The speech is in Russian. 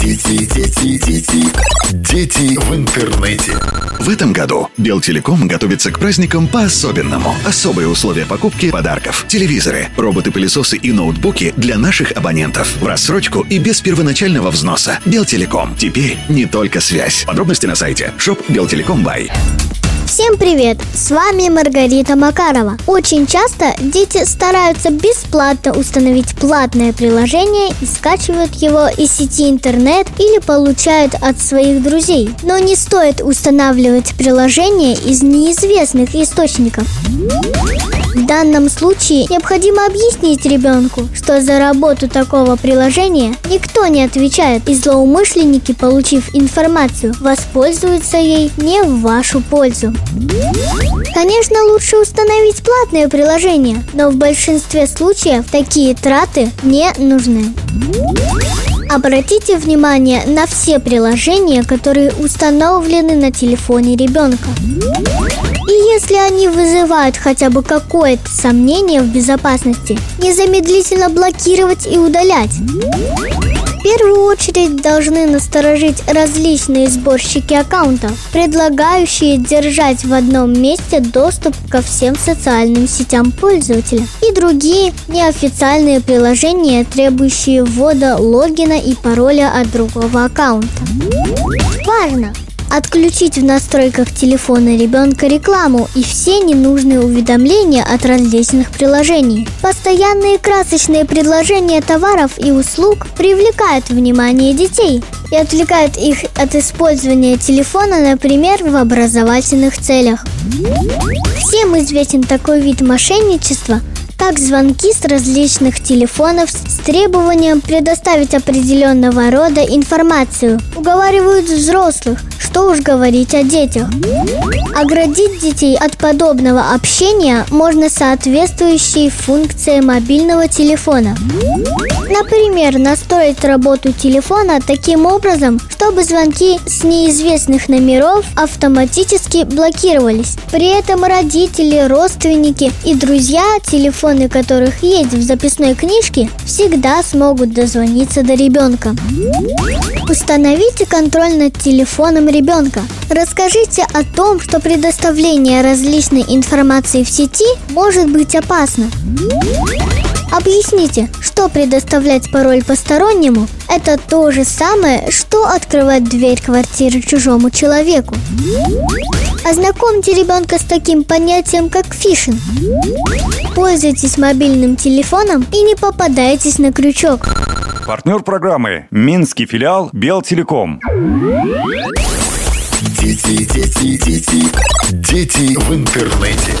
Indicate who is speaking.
Speaker 1: Дети, дети, дети, дети в интернете.
Speaker 2: В этом году Белтелеком готовится к праздникам по-особенному. Особые условия покупки подарков, телевизоры, роботы-пылесосы и ноутбуки для наших абонентов. В рассрочку и без первоначального взноса. Белтелеком. Теперь не только связь. Подробности на сайте shop Белтелеком Бай.
Speaker 3: Всем привет! С вами Маргарита Макарова. Очень часто дети стараются бесплатно установить платное приложение и скачивают его из сети интернет или получают от своих друзей. Но не стоит устанавливать приложение из неизвестных источников. В данном случае необходимо объяснить ребенку, что за работу такого приложения никто не отвечает, и злоумышленники, получив информацию, воспользуются ей не в вашу пользу. Конечно, лучше установить платное приложение, но в большинстве случаев такие траты не нужны. Обратите внимание на все приложения, которые установлены на телефоне ребенка. И если они вызывают хотя бы какое-то сомнение в безопасности, незамедлительно блокировать и удалять. В первую очередь должны насторожить различные сборщики аккаунтов, предлагающие держать в одном месте доступ ко всем социальным сетям пользователя и другие неофициальные приложения, требующие ввода логина и пароля от другого аккаунта. Важно! Отключить в настройках телефона ребенка рекламу и все ненужные уведомления от различных приложений. Постоянные красочные предложения товаров и услуг привлекают внимание детей и отвлекают их от использования телефона, например, в образовательных целях. Всем известен такой вид мошенничества, как звонки с различных телефонов с требованием предоставить определенного рода информацию. Уговаривают взрослых, что уж говорить о детях. Оградить детей от подобного общения можно соответствующей функцией мобильного телефона. Например, настроить работу телефона таким образом, чтобы звонки с неизвестных номеров автоматически блокировались. При этом родители, родственники и друзья, телефоны которых есть в записной книжке, всегда смогут дозвониться до ребенка. Установите контроль над телефоном ребенка. Расскажите о том, что предоставление различной информации в сети может быть опасно. Объясните, что предоставлять пароль постороннему – это то же самое, что открывать дверь квартиры чужому человеку. Ознакомьте ребенка с таким понятием, как фишинг. Пользуйтесь мобильным телефоном и не попадайтесь на крючок.
Speaker 4: Партнер программы Минский филиал Белтелеком.
Speaker 1: Дети, дети, дети, дети в интернете.